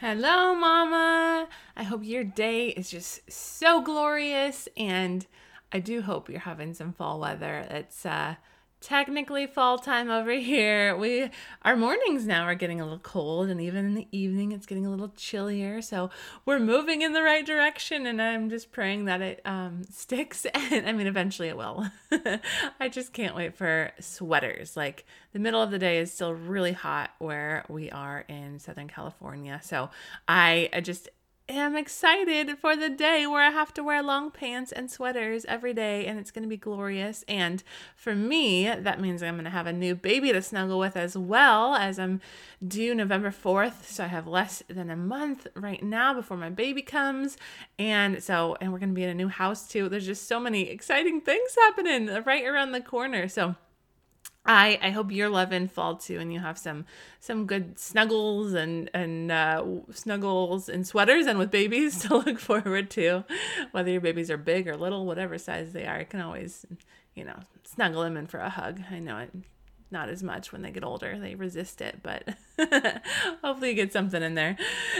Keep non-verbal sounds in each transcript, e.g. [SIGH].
Hello, Mama. I hope your day is just so glorious, and I do hope you're having some fall weather. It's uh, technically fall time over here. We our mornings now are getting a little cold and even in the evening it's getting a little chillier. So we're moving in the right direction and I'm just praying that it um, sticks [LAUGHS] and I mean eventually it will. [LAUGHS] I just can't wait for sweaters. Like the middle of the day is still really hot where we are in Southern California. So I, I just am excited for the day where I have to wear long pants and sweaters every day and it's going to be glorious. And for me, that means I'm going to have a new baby to snuggle with as well as I'm due November 4th. So I have less than a month right now before my baby comes. And so, and we're going to be in a new house too. There's just so many exciting things happening right around the corner. So, I, I hope you're loving fall too and you have some some good snuggles and and uh, snuggles and sweaters and with babies [LAUGHS] to look forward to whether your babies are big or little whatever size they are you can always you know snuggle them in for a hug I know it not as much when they get older. They resist it, but [LAUGHS] [LAUGHS] hopefully you get something in there.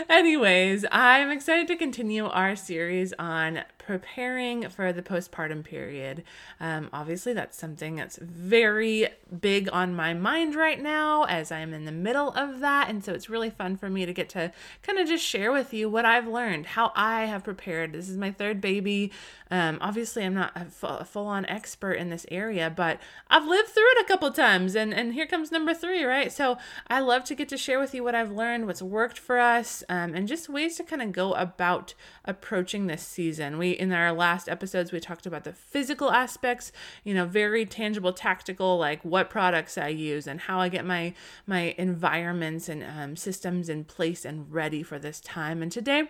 Anyways, I'm excited to continue our series on preparing for the postpartum period. Um, obviously, that's something that's very big on my mind right now as I'm in the middle of that. And so it's really fun for me to get to kind of just share with you what I've learned, how I have prepared. This is my third baby. Um, obviously, I'm not a full on expert in this area, but I've lived through it a couple times. And, and here comes number three, right? So I love to get to share with you what I've learned, what's worked for us, um, and just ways to kind of go about approaching this season. We in our last episodes we talked about the physical aspects, you know, very tangible, tactical, like what products I use and how I get my my environments and um, systems in place and ready for this time. And today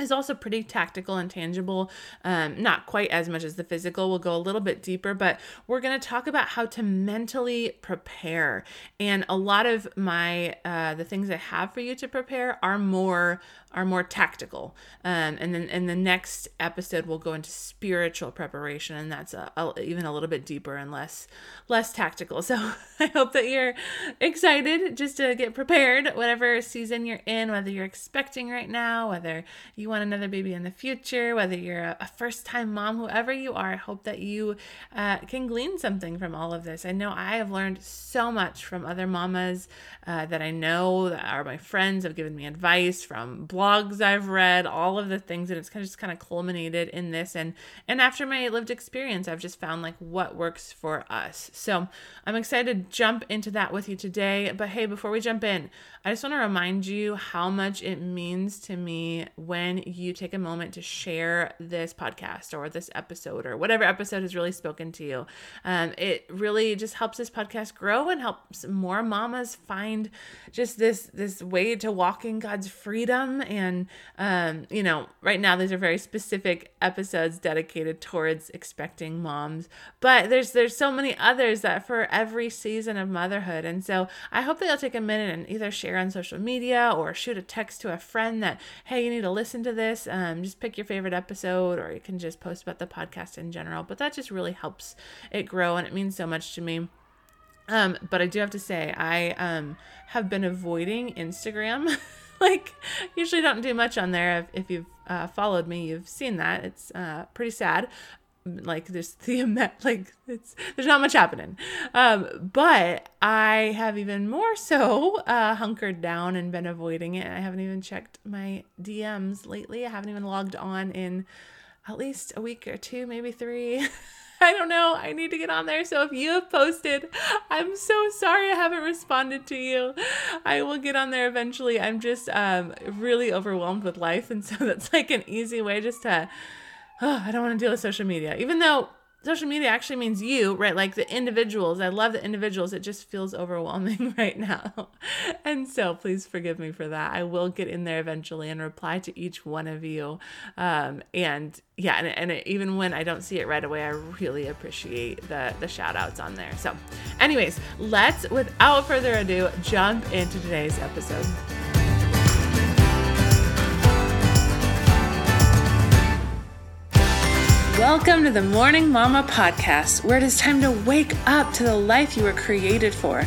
is also pretty tactical and tangible. Um, not quite as much as the physical. We'll go a little bit deeper, but we're going to talk about how to mentally prepare. And a lot of my uh, the things I have for you to prepare are more are more tactical. Um, and then in the next episode, we'll go into spiritual preparation, and that's a, a, even a little bit deeper and less less tactical. So [LAUGHS] I hope that you're excited just to get prepared, whatever season you're in, whether you're expecting right now, whether you want another baby in the future, whether you're a, first time mom, whoever you are. I hope that you uh, can glean something from all of this. I know I have learned so much from other mamas uh, that I know that are my friends have given me advice from blogs I've read, all of the things, and it's kind of just kind of culminated in this. And and after my lived experience, I've just found like what works for us. So I'm excited to jump into that with you today. But hey, before we jump in, I just want to remind you how much it means to me when you take a moment to share this podcast or this episode or whatever episode has really spoken to you. Um, it really just helps this podcast grow and helps more mamas find just this this way to walk in God's freedom. And um, you know, right now these are very specific episodes dedicated towards expecting moms, but there's there's so many others that for every season of motherhood. And so I hope that you'll take a minute and either share share on social media or shoot a text to a friend that, hey, you need to listen to this. Um, just pick your favorite episode, or you can just post about the podcast in general. But that just really helps it grow, and it means so much to me. Um, but I do have to say, I um, have been avoiding Instagram. [LAUGHS] like, usually don't do much on there. If, if you've uh, followed me, you've seen that. It's uh, pretty sad like there's the [LAUGHS] like it's there's not much happening um but i have even more so uh hunkered down and been avoiding it i haven't even checked my dms lately i haven't even logged on in at least a week or two maybe three [LAUGHS] I don't know. I need to get on there. So if you have posted, I'm so sorry I haven't responded to you. I will get on there eventually. I'm just um, really overwhelmed with life. And so [LAUGHS] that's like an easy way just to oh, [SIGHS] I don't want to deal with social media. Even though social media actually means you, right? Like the individuals. I love the individuals. It just feels overwhelming [LAUGHS] right now. And so please forgive me for that. I will get in there eventually and reply to each one of you. Um, and yeah, and, and it, even when I don't see it right away, I really appreciate the, the shout outs on there. So, anyways, let's, without further ado, jump into today's episode. Welcome to the Morning Mama podcast, where it is time to wake up to the life you were created for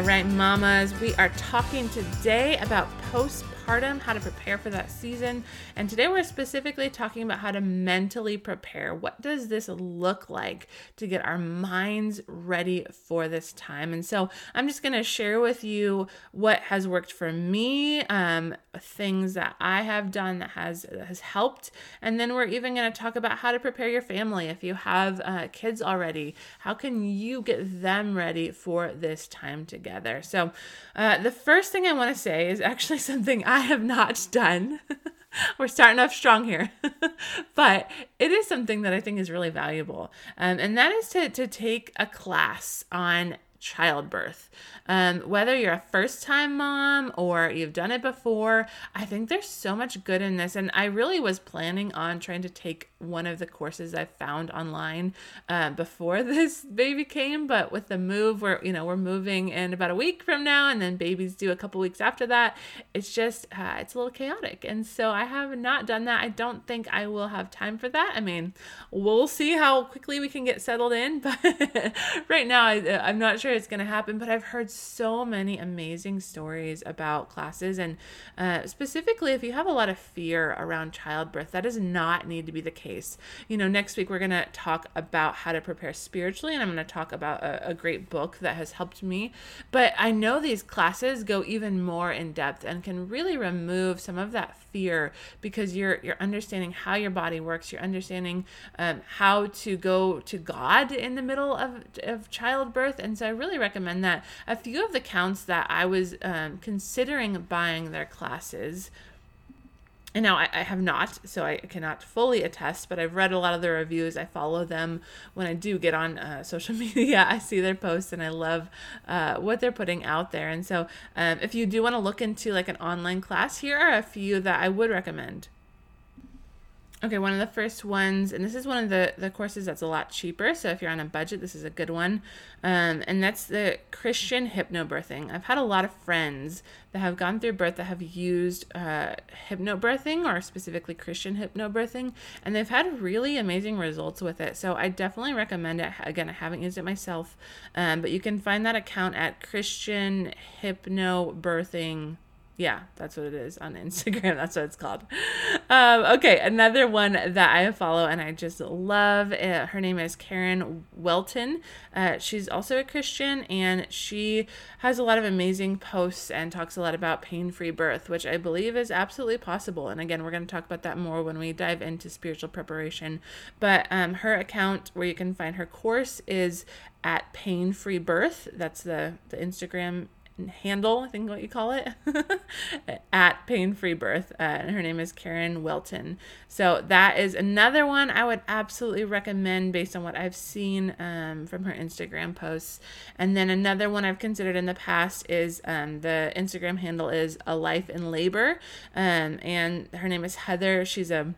All right, mamas, we are talking today about postpartum, how to prepare for that season. And today we're specifically talking about how to mentally prepare. What does this look like to get our minds ready for this time? And so I'm just going to share with you what has worked for me, um, things that I have done that has has helped, and then we're even going to talk about how to prepare your family. If you have uh, kids already, how can you get them ready for this time together? So, uh, the first thing I want to say is actually [LAUGHS] something I have not done. [LAUGHS] We're starting off strong here, [LAUGHS] but it is something that I think is really valuable, um, and that is to to take a class on childbirth. Um, whether you're a first time mom or you've done it before, I think there's so much good in this. And I really was planning on trying to take one of the courses I found online uh, before [LAUGHS] this baby came, but with the move, we're you know we're moving in about a week from now, and then babies do a couple weeks after that. It's just uh, it's a little chaotic, and so I have not done that. I don't think I will have time for that. I mean, we'll see how quickly we can get settled in, [LAUGHS] but right now I, I'm not sure it's going to happen. But I've heard so many amazing stories about classes. And uh, specifically, if you have a lot of fear around childbirth, that does not need to be the case. You know, next week we're going to talk about how to prepare spiritually, and I'm going to talk about a, a great book that has helped me. But I know these classes go even more in depth and can really remove some of that fear because you're you're understanding how your body works you're understanding um, how to go to god in the middle of, of childbirth and so i really recommend that a few of the counts that I was um, considering buying their classes. And now I, I, have not, so I cannot fully attest, but I've read a lot of their reviews. I follow them when I do get on uh, [LAUGHS] social media. I see their posts and I love uh, what they're putting out there. And so, um, if you do want to look into like an online class, here are a few that I would recommend. Okay, one of the first ones, and this is one of the, the courses that's a lot cheaper. So if you're on a budget, this is a good one. Um, and that's the Christian hypnobirthing. I've had a lot of friends that have gone through birth that have used uh, hypnobirthing or specifically Christian hypnobirthing, and they've had really amazing results with it. So I definitely recommend it. Again, I haven't used it myself, um, but you can find that account at Christian Hypnobirthing yeah, that's what it is on [LAUGHS] Instagram. That's what it's called. Um, okay, another one that I follow and I just love. Uh, her name is Karen Welton. Uh, she's also a Christian and she has a lot of amazing posts and talks a lot about pain free birth, which I believe is absolutely possible. And again, we're going to talk about that more when we dive into spiritual preparation. But um, her account, where you can find her course, is at pain free birth. That's the, the Instagram handle, I think what you call it, [LAUGHS] at Pain Free Birth. Uh, and her name is Karen Welton. So that is another one I would absolutely recommend based on what I've seen um, from her Instagram posts. And then another one I've considered in the past is um, the Instagram handle is A Life in Labor. Um, and her name is Heather. She's a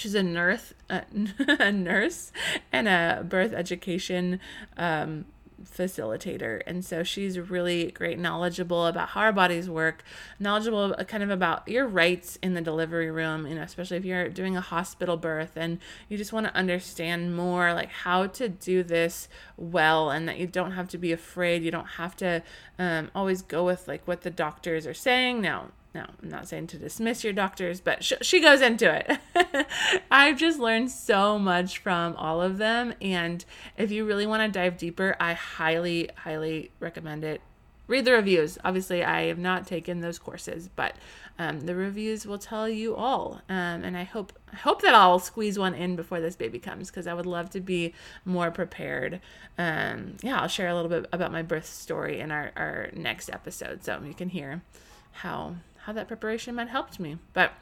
she's a nurse, uh, [LAUGHS] a nurse, and a birth education um, facilitator. And so she's really great, knowledgeable about how our bodies work, knowledgeable kind of about your rights in the delivery room, you know, especially if you're doing a hospital birth and you just want to understand more like how to do this well and that you don't have to be afraid. You don't have to um, always go with like what the doctors are saying. Now, no, I'm not saying to dismiss your doctors, but sh- she goes into it. [LAUGHS] I've just learned so much from all of them. And if you really want to dive deeper, I highly, highly recommend it. Read the reviews. Obviously, I have not taken those courses, but um, the reviews will tell you all. Um, and I hope I hope that I'll squeeze one in before this baby comes because I would love to be more prepared. Um, yeah, I'll share a little bit about my birth story in our, our next episode so you can hear how how that preparation might helped me. But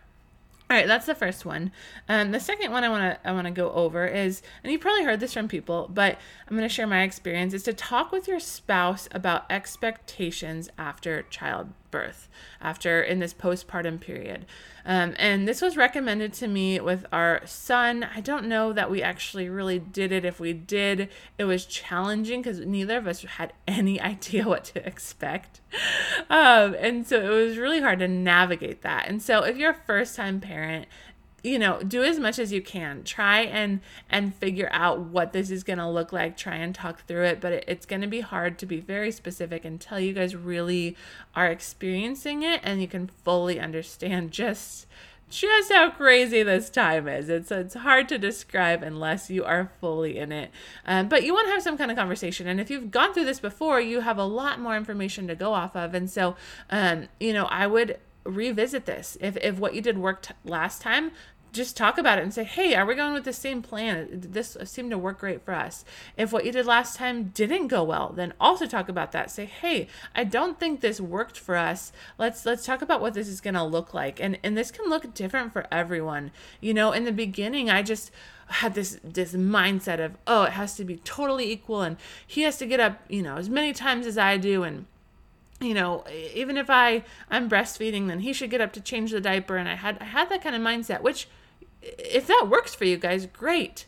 All right, that's the first one. Um, the second one I want to I want to go over is, and you probably heard this from people, but I'm going to share my experience. Is to talk with your spouse about expectations after childbirth, after in this postpartum period. Um, and this was recommended to me with our son. I don't know that we actually really did it. If we did, it was challenging because neither of us had [LAUGHS] any idea what to expect. Um, and so it was really hard to navigate that. And so if you're a first time parent, you know do as much as you can try and and figure out what this is going to look like try and talk through it but it, it's going to be hard to be very specific until you guys really are experiencing it and you can fully understand [LAUGHS] just just how crazy this time is. It's it's hard to describe unless you are fully in it. Um, but you want to have some kind of conversation, and if you've gone through this before, you have a lot more information to go off of. And so, um, you know, I would revisit this. If, if what you did worked last time, just talk about it and say, hey, are we going with the same plan? This seemed to work great for us. If what you did last time didn't go well, then also talk about that. Say, hey, I don't think this worked for us. Let's let's talk about what this is gonna look like. And and this can look different for everyone. You know, in the beginning, I just had this this mindset of, oh, it has to be totally equal and he has to get up, you know, as many times as I do and you know even if i i'm breastfeeding then he should get up to change the diaper. And i had i had that kind of mindset which if that works for you guys great.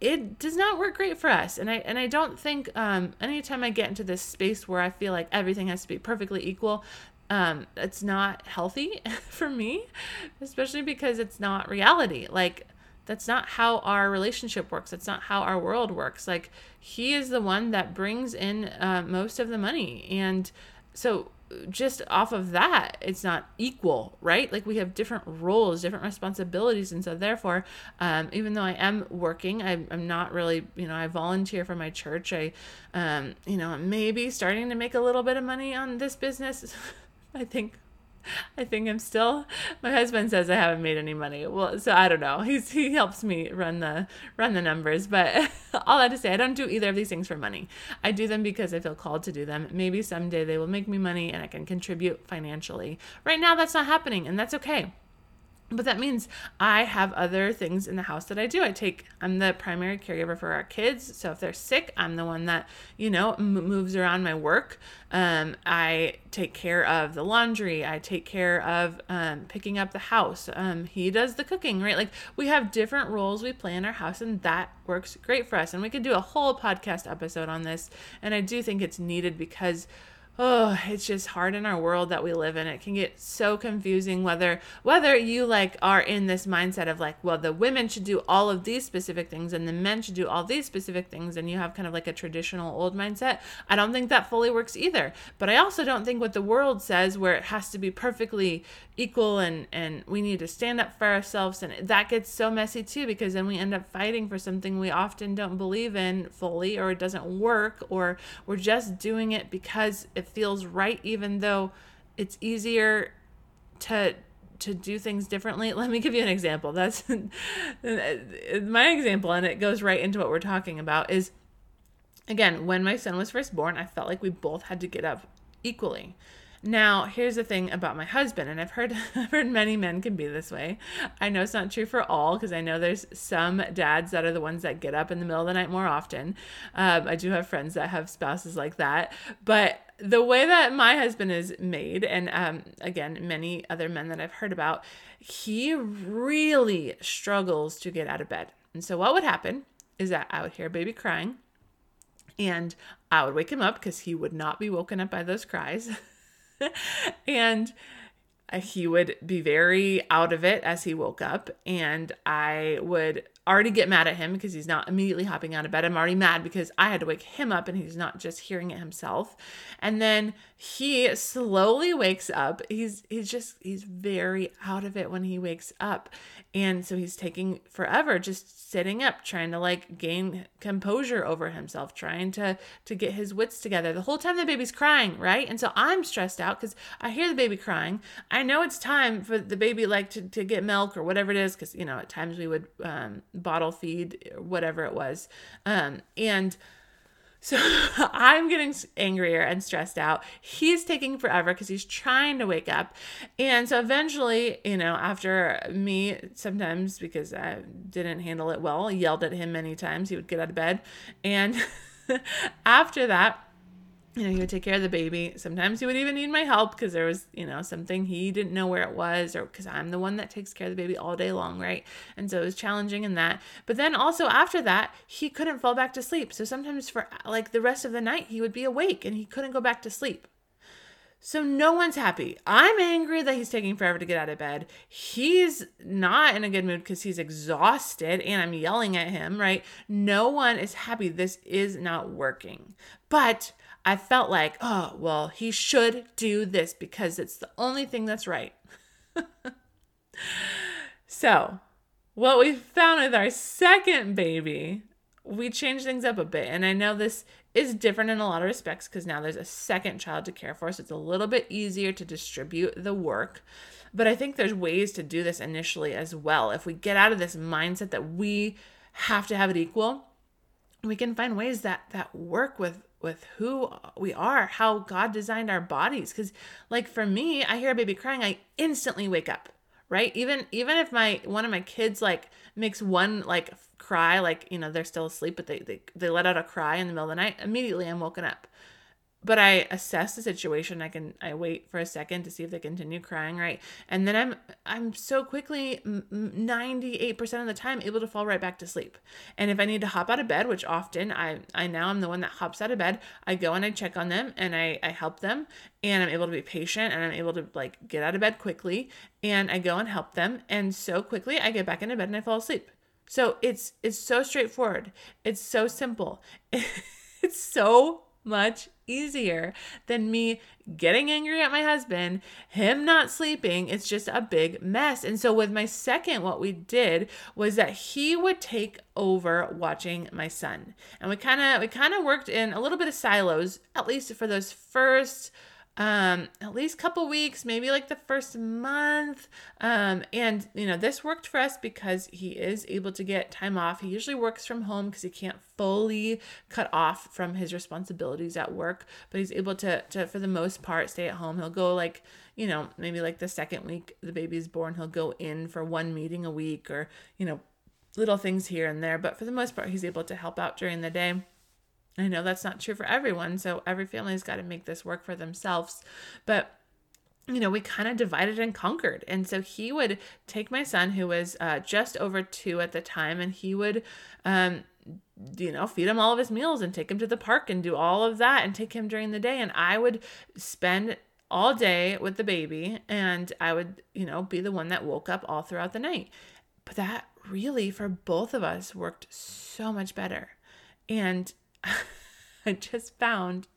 It does not work great for us. And i and i don't think um anytime i get into this space where i feel like everything has to be perfectly equal um it's not healthy [LAUGHS] for me especially because it's not reality. Like that's not how our relationship works. That's not how our world works. Like he is the one that brings in uh, most of the money. And so just off of that it's not equal right? Like we have different roles different responsibilities and so therefore um, even though i am working I, i'm not really you know i volunteer for my church. I um, you know maybe starting to make a little bit of money on this business [LAUGHS] i think I think I'm still. My husband says I haven't made any money. Well, so I don't know. He's he helps me run the run the numbers, but [LAUGHS] all that to say, I don't do either of these things for money. I do them because I feel called to do them. Maybe someday they will make me money and I can contribute financially. Right now, that's not happening, and that's okay but that means I have other things in the house that I do. I take, I'm the primary caregiver for our kids. So if they're sick, I'm the one that, you know, m- moves around my work. Um, I take care of the laundry. I take care of um, picking up the house. Um, he does the cooking, right? Like we have different roles we play in our house, and that works great for us. And we could do a whole podcast episode on this. And I do think it's needed because oh it's just hard in our world that we live in. It can get so confusing whether whether you like are in this mindset of like well the women should do all of these specific things and the men should do all these specific things and you have kind of like a traditional old mindset i don't think that fully works either. But i also don't think what the world says where it has to be perfectly equal and and we need to stand up for ourselves and that gets so messy too because then we end up fighting for something we often don't believe in fully or it doesn't work or we're just doing it because if feels right even though it's easier to to do things differently. [LAUGHS] Let me give you an example. That's [LAUGHS] my example and it goes right into what we're talking about is again, when my son was first born, I felt like we both had to get up equally. Now, here's the thing about my husband, and I've heard [LAUGHS] I've heard many men can be this way. I know it's not true for all because I know there's some dads that are the ones that get up in the middle of the night more often. Um, I do have friends that have spouses like that, but the way that my husband is made, and um, again, many other men that I've heard about, he really struggles to get out of bed. And so, what would happen is that I would hear baby crying, and I would wake him up because he would not be woken up by those cries. [LAUGHS] and he would be very out of it as he woke up and i would already get mad at him because he's not immediately hopping out of bed. I'm already mad because i had to wake him up and he's not just hearing it himself. And then he slowly wakes up. He's he's just he's very out of it when he wakes up. And so he's taking forever just sitting up trying to like gain composure over himself trying to to get his wits together. The whole time the baby's crying right? And so i'm stressed out because i hear the baby crying. I know it's time for the baby like to, to get milk or whatever it is because you know at times we would um, bottle feed whatever it was. Um, and So [LAUGHS] I'm getting angrier and stressed out. He's taking forever because he's trying to wake up. And so eventually, you know, after me sometimes because I didn't handle it well, yelled at him many times, he would get out of bed. And [LAUGHS] after that, you know, he would take care of the baby. Sometimes he would even need my help because there was, you know, something he didn't know where it was, or because I'm the one that takes care of the baby all day long, right? And so it was challenging in that. But then also after that, he couldn't fall back to sleep. So sometimes for like the rest of the night, he would be awake and he couldn't go back to sleep. So no one's happy. I'm angry that he's taking forever to get out of bed. He's not in a good mood because he's exhausted and I'm yelling at him, right? No one is happy. This is not working. But I felt like, oh, well, he should do this because it's the only thing that's right. [LAUGHS] so, what we found with our second baby, we changed things up a bit. And I know this is different in a lot of respects because now there's a second child to care for. So it's a little bit easier to distribute the work. But I think there's ways to do this initially as well. If we get out of this mindset that we have to have it equal, we can find ways that that work with with who we are, how God designed our bodies. Because, like for me, I hear a baby crying, I instantly wake up. Right? Even even if my one of my kids like makes one like cry, like you know they're still asleep, but they they they let out a cry in the middle of the night, immediately I'm woken up but I assess the situation. I can I wait for a second to see if they continue crying, right? And then I'm I'm so quickly 98% of the time able to fall right back to sleep. And if I need to hop out of bed, which often I I now I'm the one that hops out of bed, I go and I check on them and I I help them and I'm able to be patient and I'm able to like get out of bed quickly and I go and help them and so quickly I get back into bed and I fall asleep. So it's it's so straightforward. It's so simple. [LAUGHS] it's so much easier than me getting angry at my husband, him not sleeping. It's just a big mess. And so, with my second, what we did was that he would take over watching my son. And we kind of, we kind of worked in a little bit of silos, at least for those first um, at least couple weeks, maybe like the first month. Um, and you know, this worked for us because he is able to get time off. He usually works from home because he can't fully cut off from his responsibilities at work, but he's able to, to for the most part, stay at home. He'll go like, you know, maybe like the second week the baby's born, he'll go in for one meeting a week or, you know, little things here and there. But for the most part, he's able to help out during the day. I know that's not true for everyone, so every family's got to make this work for themselves. But you know, we kind of divided and conquered. And so he would take my son, who was uh, just over two at the time, and he would, um, you know, feed him all of his meals and take him to the park and do all of that and take him during the day. And I would spend all day with the baby and I would, you know, be the one that woke up all throughout the night. But that really, for both of us, worked so much better. And [LAUGHS] I just found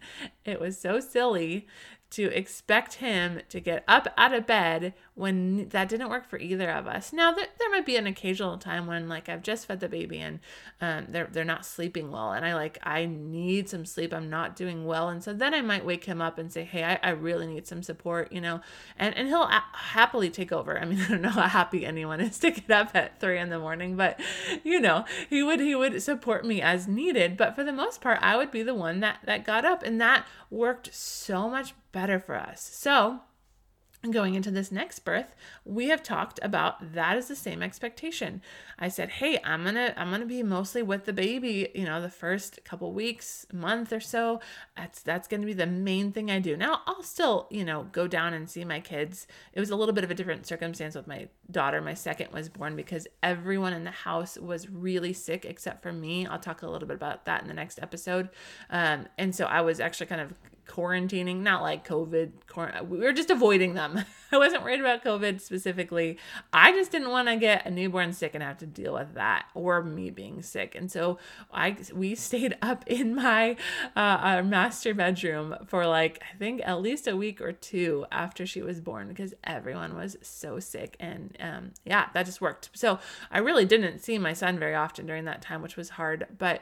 it was so silly to expect him to get up out of bed when that didn't work for either of us. Now there, there might be an occasional time when like I've just fed the baby and um, they're they're not sleeping well and I like I need some sleep. I'm not doing well and so then I might wake him up and say, hey, I, I really need some support, you know, and and he'll a- happily take over. I mean [LAUGHS] I don't know how happy anyone is to get up at three in the morning, but you know he would he would support me as needed. But for the most part, I would be the one that that got up and that worked so much better for us. So, going into this next birth we have talked about that is the same expectation. I said hey i'm gonna i'm gonna be mostly with the baby you know the first couple weeks month or so. That's that's gonna be the main thing i do. Now i'll still you know go down and see my kids. It was a little bit of a different circumstance with my daughter. My second was born because everyone in the house was really sick except for me. I'll talk a little bit about that in the next episode. Um, and so i was actually kind of quarantining, not like COVID. We were just avoiding them. [LAUGHS] I wasn't worried about COVID specifically. I just didn't want to get a newborn sick and have to deal with that or me being sick. And so I we [LAUGHS] stayed up in my uh, master bedroom for like I think at least a week or two after she was born because everyone was so sick. And um, yeah, that just worked. So I really didn't see my son very often during that time, which was hard, but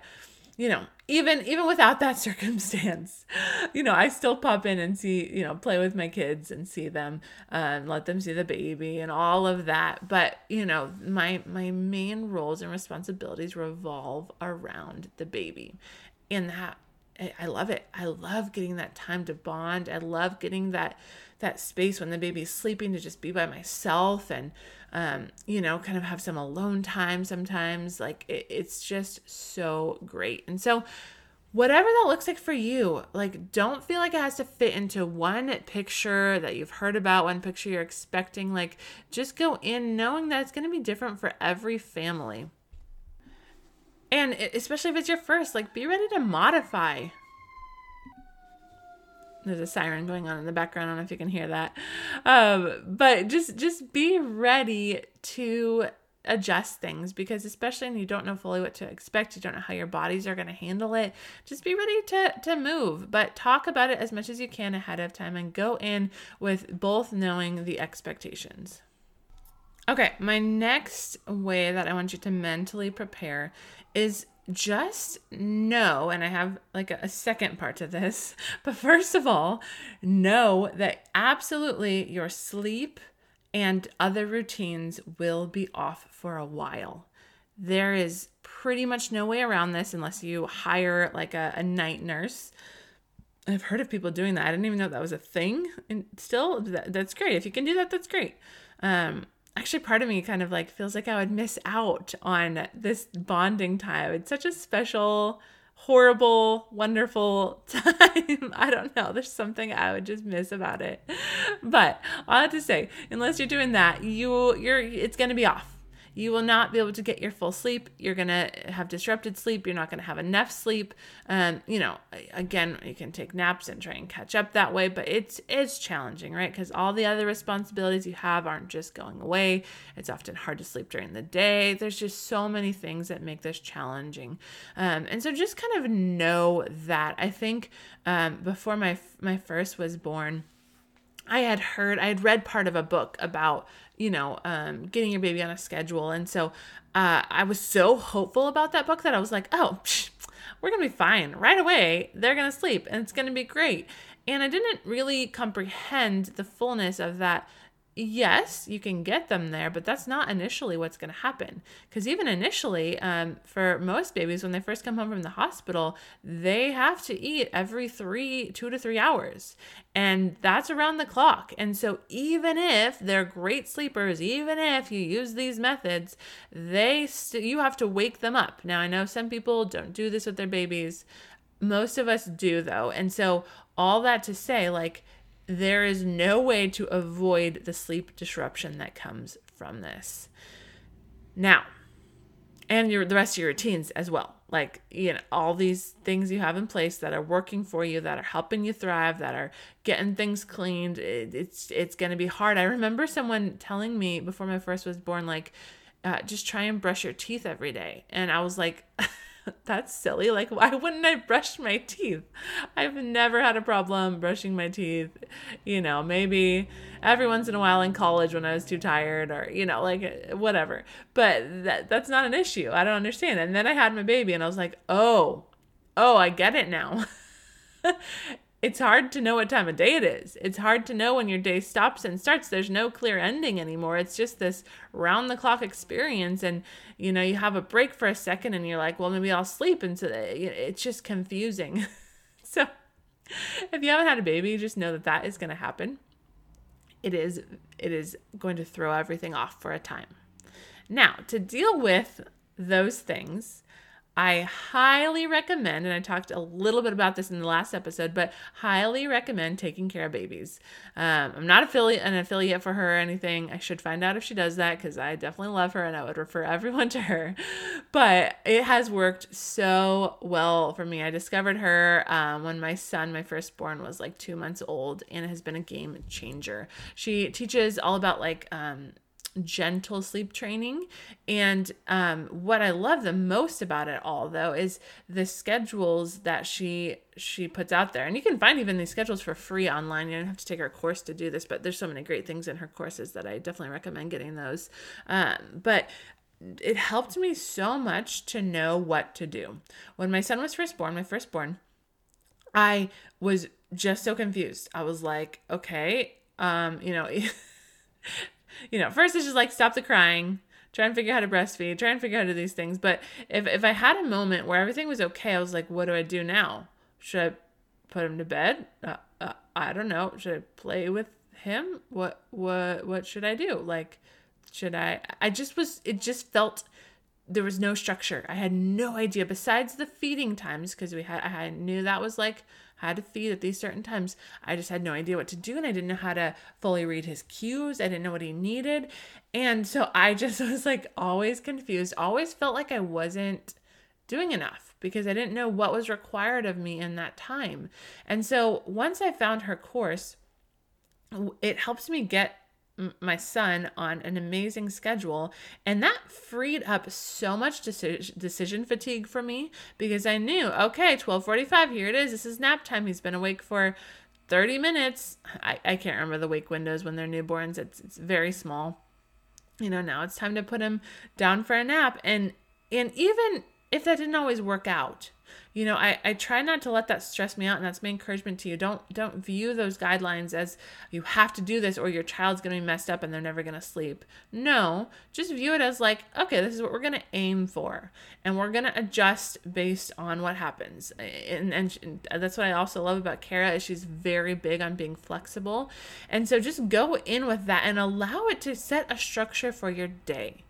you know, even even without that [LAUGHS] circumstance, you know, I still pop in and see, you know, play with my kids and see them, um, let them see the baby and all of that. But you know, my my main roles and responsibilities revolve around the baby, and that I love it. I love getting that time to bond. I love getting that that space when the baby's sleeping to just be by myself and um, you know, kind of have some alone time sometimes. Like it, it's just so great. And so whatever that looks like for you, like don't feel like it has to fit into one picture that you've heard about, one picture you're expecting. Like just go in knowing that it's going to be different for every family. And especially if it's your first, like be ready to modify. There's a siren going on in the background. I don't know if you can hear that. Um, but just just be ready to adjust things because especially when you don't know fully what to expect you don't know how your bodies are going to handle it just be ready to to move but talk about it as much as you can ahead of time and go in with both knowing the expectations okay my next way that i want you to mentally prepare is just know, and I have like a, second part to this, [LAUGHS] but first of all, know that absolutely your sleep and other routines will be off for a while. There is pretty much no way around this unless you hire like a, a night nurse. I've heard of people doing that. I didn't even know that was a thing. And still, that, that's great. If you can do that, that's great. Um, actually part of me kind of like feels like I would miss out on this bonding time. It's such a special, horrible, wonderful [LAUGHS] time. I don't know. There's something I would just miss about it. But I have to say, unless you're doing that, you you're it's gonna be off you will not be able to get your full sleep. You're going to have disrupted sleep. You're not going to have enough sleep. Um, you know, again, you can take naps and try and catch up that way, but it's it's challenging, right? Because all the other responsibilities you have aren't just going away. It's often hard to sleep during the day. There's just so many things that make this challenging. Um, and so just kind of know that. I think um, before my my first was born, I had heard, I had read part of a book about, you know, um, getting your baby on a schedule. And so uh, I was so hopeful about that book that I was like, oh, psh, we're going to be fine. Right away, they're going to sleep and it's going to be great. And I didn't really comprehend the fullness of that yes, you can get them there, but that's not initially what's going to happen. Because even initially, um, for most babies, when they first come home from the hospital, they have to eat every three, two to three hours. And that's around the clock. And so, even if they're great sleepers, even if you use these methods, they st- you have to wake them up. Now, I know some people don't do this with their babies. Most of us do, though. And so, all that to say, like, there is no way to avoid the sleep disruption that comes from this. Now, and your the rest of your routines as well. Like, you know, all these things you have in place that are working for you, that are helping you thrive, that are getting things cleaned. It, it's it's going to be hard. I remember someone telling me before my first was born like uh, just try and brush your teeth every day. And I was like [LAUGHS] [LAUGHS] that's silly. Like, why wouldn't I brush my teeth? I've never had a problem brushing my teeth. You know, maybe every once in a while in college when I was too tired or, you know, like whatever. But that, that's not an issue. I don't understand. And then I had my baby and I was like, oh, oh, I get it now. [LAUGHS] it's hard to know what time of day it is. It's hard to know when your day stops and starts. There's no clear ending anymore. It's just this round the clock experience. And, you know, you have a break for a second and you're like, well, maybe I'll sleep. And so it's just confusing. [LAUGHS] so if you haven't had a baby, just know that that is going to happen. It is, it is going to throw everything off for a time. Now, to deal with those things, I highly recommend, and I talked a little bit about this in the last episode, but highly recommend Taking Cara Babies. Um, I'm not affiliate an affiliate for her or anything. I should find out if she does that because I definitely love her and I would refer everyone to her. But it has worked so well for me. I discovered her um, when my son, my firstborn, was like two months old, and it has been a game changer. She teaches all about like um, gentle sleep training. And um, what I love the most about it all, though, is the schedules that she she puts out there. And you can find even these schedules for free online. You don't have to take her course to do this, but there's so many great things in her courses that I definitely recommend getting those. Um, but it helped me so much to know what to do. When my son was first born, my firstborn, I was just so confused. I was like, okay, um, you know, [LAUGHS] you know, first it's just like stop the crying, try and figure out how to breastfeed, try and figure out how to do these things. But if if I had a moment where everything was okay, I was like, what do I do now? Should I put him to bed? Uh, uh, I don't know. Should I play with him? What what what should I do? Like should I I just was it just felt there was no structure. I had no idea besides the feeding times because we had I knew that was like had to feed at these certain times. I just had no idea what to do and I didn't know how to fully read his cues. I didn't know what he needed. And so I [LAUGHS] just was like always confused, always felt like I wasn't doing enough because I didn't know what was required of me in that time. And so once I found her course, it helps me get my son on an amazing schedule and that freed up so much decision decision fatigue for me because I knew okay 12:45 here it is this is nap time he's been awake for 30 minutes. I, I can't remember the wake windows when they're newborns it's it's very small. You know now it's time to put him down for a nap and and even if that didn't always work out you know I, I try not to let that stress me out and that's my encouragement to you. Don't don't view those guidelines as you have to do this or your child's going to be messed up and they're never going to sleep. No just view it as like okay this is what we're going to aim for and we're going to adjust based on what happens. And, and that's what i also love about Cara is she's very big on being flexible. And so just go in with that and allow it to set a structure for your day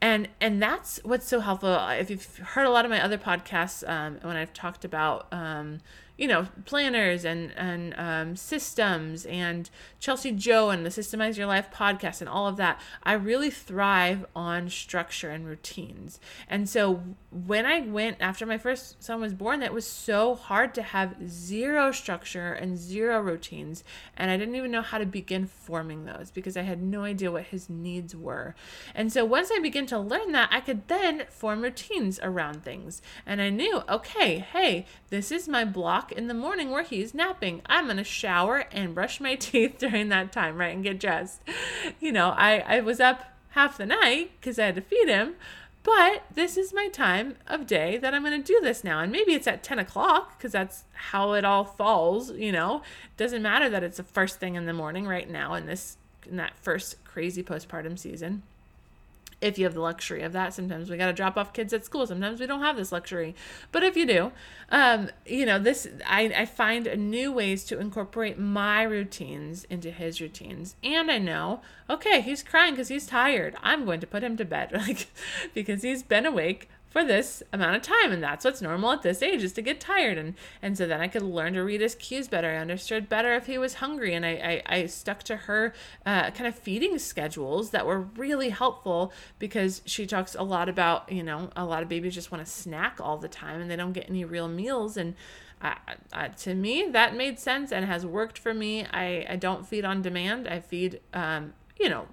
and and that's what's so helpful. If you've heard a lot of my other podcasts um, when i've talked about um, you know planners and and um, systems and Chelsea Joy and the Systemize Your Life podcast and all of that. I really thrive on structure and routines. And so when I went after my first son was born, that was so hard to have zero structure and zero routines, and I didn't even know how to begin forming those because I had no idea what his needs were. And so once I began to learn that, I could then form routines around things. And I knew, okay, hey, this is my block in the morning where he's napping. I'm to shower and brush my [LAUGHS] teeth during that time, right? And get dressed. You know, I, I was up half the night because I had to feed him. But this is my time of day that I'm to do this now. And maybe it's at 10 o'clock because that's how it all falls. You know, doesn't matter that it's the first thing in the morning right now in this, in that first crazy postpartum season if you have the luxury of that sometimes we got to drop off kids at school. Sometimes we don't have this luxury. But if you do um, you know this I, I find new ways to incorporate my routines into his routines. And i know okay he's crying because he's tired. I'm going to put him to bed. [LAUGHS] Like because he's been awake for this amount of time and that's what's normal at this age is to get tired. And and so then i could learn to read his cues better. I understood better if he was hungry and i i, I stuck to her uh, kind of feeding schedules that were really helpful because she talks a lot about you know a lot of babies just want to snack all the time and they don't get any real meals. And uh, uh, to me that made sense and has worked for me. I i don't feed on demand. I feed um you know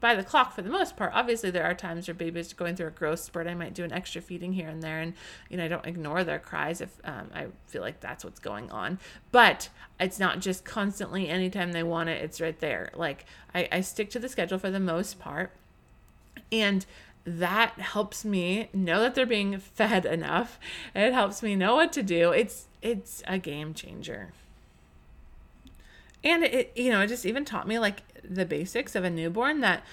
by the clock for the most part. Obviously, there are times where babies are going through a growth spurt. I might do an extra feeding here and there, and you know I don't ignore their cries if um, I feel like that's what's going on. But it's not just constantly anytime they want it. It's right there. Like I, I stick to the schedule for the most part, and that helps me know that they're being [LAUGHS] fed enough. It helps me know what to do. It's it's a game changer. And it, you know, it just even taught me like the basics of a newborn that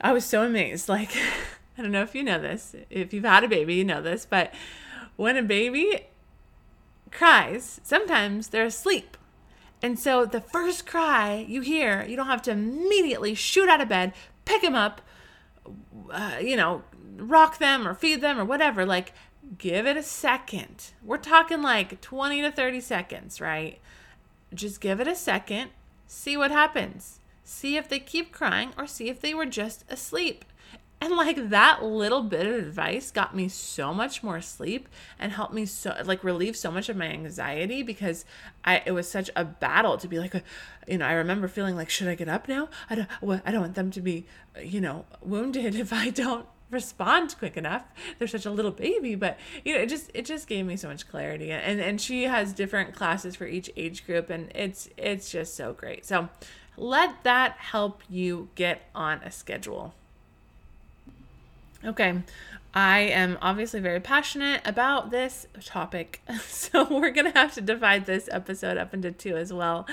I was so amazed. [LAUGHS] Like, I don't know if you know this, if you've had a baby, you know this, but when a baby cries, sometimes they're asleep. And so the first cry you hear, you don't have to immediately shoot out of bed, pick them up, uh, you know, rock them or feed them or whatever. Like, give it a second. We're talking like 20 to 30 seconds, right? Just give it a second, see what happens see if they keep crying or see if they were just asleep. And like that little bit of advice got me so much more sleep and helped me so like relieve so much of my anxiety because I it was such a battle to be like uh, you know I remember feeling like should I get up now? I don't I don't want them to be you know wounded [LAUGHS] if I don't respond quick enough. They're such a little baby, but you know, it just it just gave me so much clarity. And and she has different classes for each age group and it's it's just so great. So let that help you get on a schedule. Okay, I am obviously very passionate about this topic, [LAUGHS] so we're going to have to divide this episode up into two as well.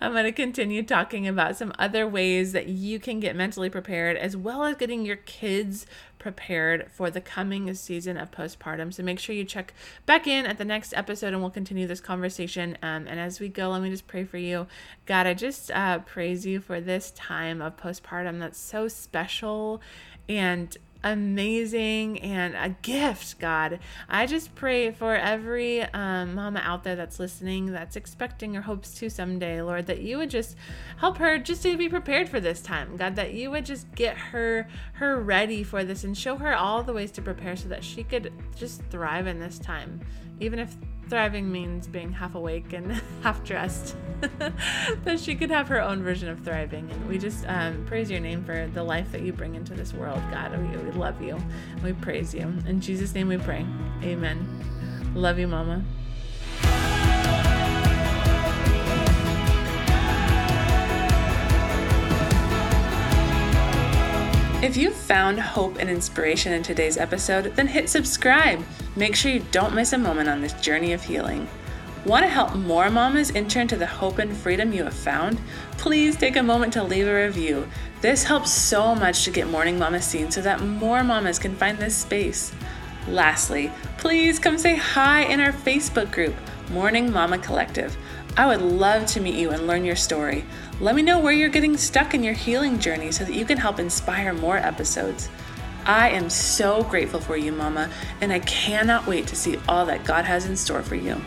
I'm going to continue talking about some other ways that you can get mentally prepared, as well as getting your kids prepared for the coming season of postpartum. So make sure you check back in at the next episode and we'll continue this conversation. Um, and as we go, let me just pray for you. God, I just uh, praise you for this time of postpartum that's so special and amazing and a gift, God. I just pray for every um, mama out there that's listening, that's expecting or hopes to someday, Lord, that you would just help her just to be prepared for this time, God, that you would just get her her ready for this and show her all the ways to prepare so that she could just thrive in this time, even if thriving means being half awake and [LAUGHS] half dressed, [LAUGHS] that she could have her own version of thriving. And we just um, praise your name for the life that you bring into this world, God. We, we love you. We praise you. In Jesus' name we pray. Amen. Love you, Mama. If you found hope and inspiration in today's episode, then hit subscribe. Make sure you don't miss a moment on this journey of healing. Want to help more mamas enter into the hope and freedom you have found? Please take a moment to leave a review. This helps so much to get Morning Mama seen so that more mamas can find this space. Lastly, please come say hi in our Facebook group, Morning Mama Collective. I would love to meet you and learn your story. Let me know where you're getting stuck in your healing journey so that you can help inspire more episodes. I am so grateful for you, Mama, and I cannot wait to see all that God has in store for you.